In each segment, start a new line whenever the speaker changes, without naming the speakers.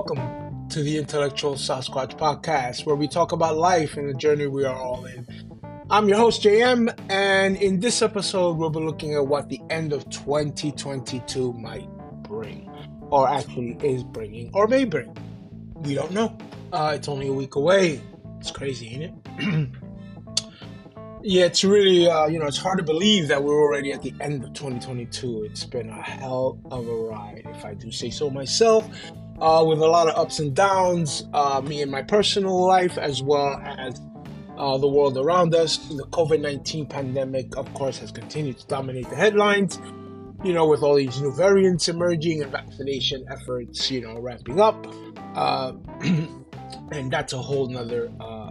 welcome to the Intellectual Sasquatch Podcast, where we talk about life and the journey we are all in. I'm your host, JM, and in this episode, we'll be looking at what the end of 2022 might bring, or actually is bringing, or may bring. We don't know. Uh, it's only a week away. It's crazy, ain't it? yeah, it's really, uh, you know, it's hard to believe that we're already at the end of 2022. It's been a hell of a ride, if I do say so myself uh, with a lot of ups and downs, uh, me and my personal life, as well as uh, the world around us. The COVID 19 pandemic, of course, has continued to dominate the headlines, you know, with all these new variants emerging and vaccination efforts, you know, ramping up. Uh, and that's a whole nother uh,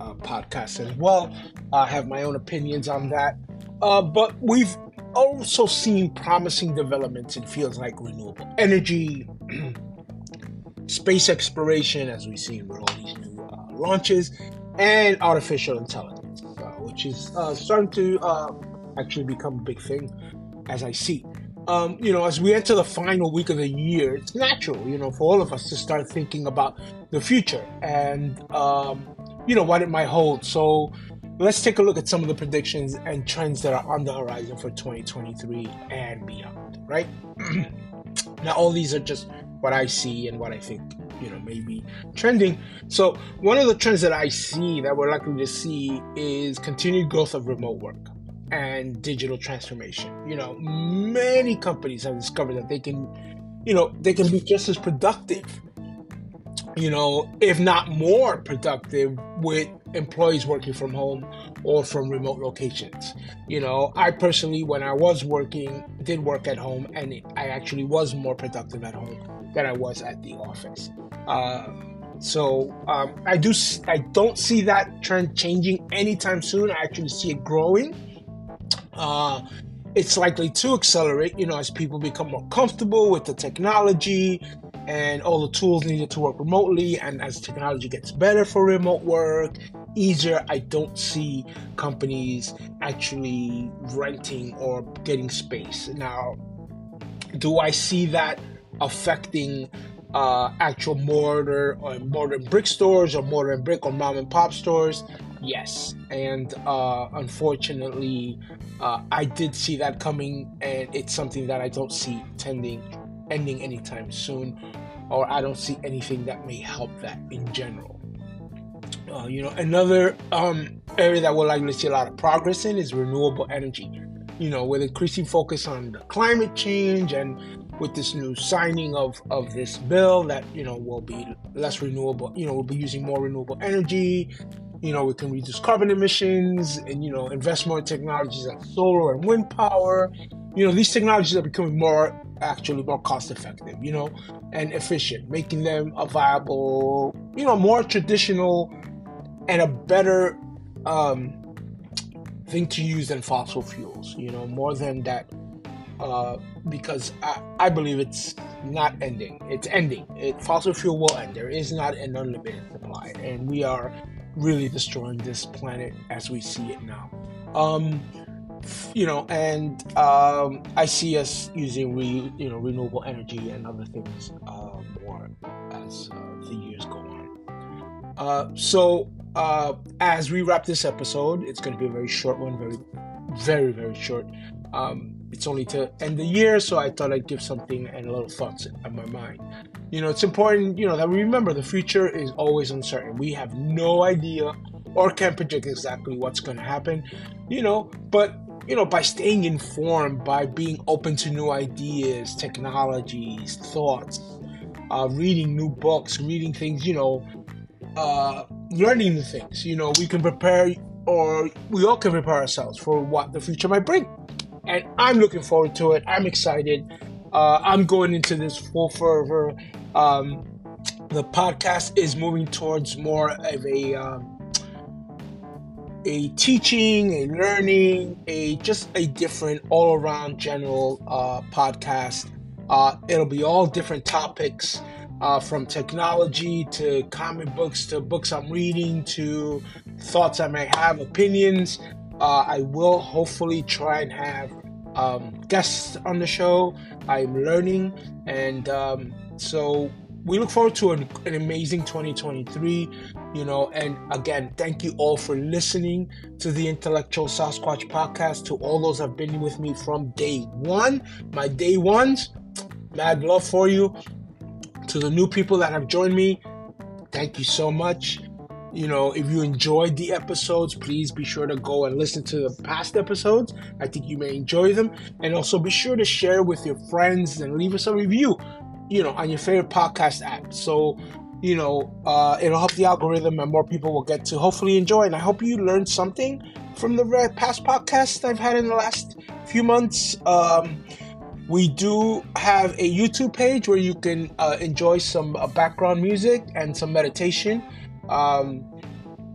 uh, podcast as well. I have my own opinions on that. but we've also seen promising developments in fields like renewable energy. space exploration, as we see with all these new uh, launches, and artificial intelligence, uh, which is uh, starting to uh, actually become a big thing, as I see. Um, you know, as we enter the final week of the year, it's natural, you know, for all of us to start thinking about the future and, um, you know, what it might hold. So let's take a look at some of the predictions and trends that are on the horizon for 2023 and beyond, right? now, all these are just what I see and what I think you know maybe trending. So one of the trends that I see that we're likely to see is continued growth of remote work and digital transformation. You know, many companies have discovered that they can, you know, they can be just as productive you know, if not more productive with employees working from home or from remote locations. You know, I personally, when I was working, did work at home and I actually was more productive at home than I was at the office. Uh, so um, I do, I don't see that trend changing anytime soon. I actually see it growing. Uh, it's likely to accelerate, you know, as people become more comfortable with the technology and all the tools needed to work remotely. And as technology gets better for remote work, easier, I don't see companies actually renting or getting space. Now, do I see that affecting uh, actual mortar or mortar and brick stores or and brick or mom and pop stores? Yes. And uh, unfortunately, uh, I did see that coming, and it's something that I don't see tending ending anytime soon, or I don't see anything that may help that in general. Uh, you know, another um, area that we're likely to see a lot of progress in is renewable energy. You know, with increasing focus on climate change and with this new signing of, of this bill that, you know, will be less renewable, you know, we'll be using more renewable energy. You know, we can reduce carbon emissions and, you know, invest more in technologies like solar and wind power. You know, these technologies are becoming more actually more cost effective, you know, and efficient, making them a viable, you know, more traditional and a better um, thing to use than fossil fuels, you know, more than that. Uh, because I, I believe it's not ending. It's ending. It, fossil fuel will end. There is not an unlimited supply, and we are really destroying this planet as we see it now. Um, you know, and um, I see us using re, you know renewable energy and other things uh, more as uh, the years go on. Uh, so uh, as we wrap this episode, it's going to be a very short one, very, very, very short. Um, it's only to end the year, so I thought I'd give something and a little thoughts on my mind. You know, it's important, you know, that we remember the future is always uncertain. We have no idea or can predict exactly what's going to happen, you know, but you know, by staying informed, by being open to new ideas, technologies, thoughts, uh, reading new books, reading things, you know, uh, learning new things. You know, we can prepare, or we all can prepare ourselves for what the future might bring. And I'm looking forward to it. I'm excited. Uh, I'm going into this full fervor. Um, the podcast is moving towards more of a um, a teaching, a learning, a just a different all around general uh, podcast. Uh, it'll be all different topics uh, from technology to comic books to books I'm reading to thoughts I may have, opinions. Uh, I will hopefully try and have um, guests on the show. I'm learning, and um, so we look forward to an, an, amazing 2023 you know and again thank you all for listening to the intellectual sasquatch podcast to all those that have been with me from day one my day ones. Mad love for you. To the new people that have joined me thank you so much you know if you enjoyed the episodes please be sure to go and listen to the past episodes i think you may enjoy them and also be sure to share with your friends and leave us a review you know, on your favorite podcast app. So, you know, uh, it'll help the algorithm and more people will get to hopefully enjoy. And I hope you learned something from the past podcasts I've had in the last few months. Um, we do have a YouTube page where you can uh, enjoy some uh, background music and some meditation. Um,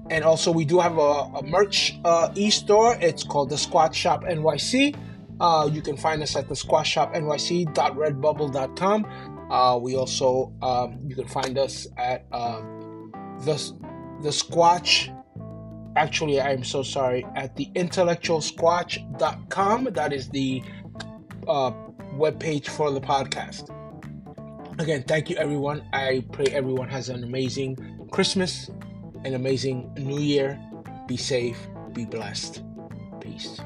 and also, we do have a, a merch uh, e-store. It's called the Squat Shop NYC. Uh, you can find us at the squatshopnyc.redbubble.com. Uh, we also um, you can find us at um, the the Squatch. Actually, I'm so sorry. At the intellectualsquatch.com. That is the uh, web page for the podcast. Again, thank you everyone. I pray everyone has an amazing Christmas, an amazing New Year. Be safe. Be blessed. Peace.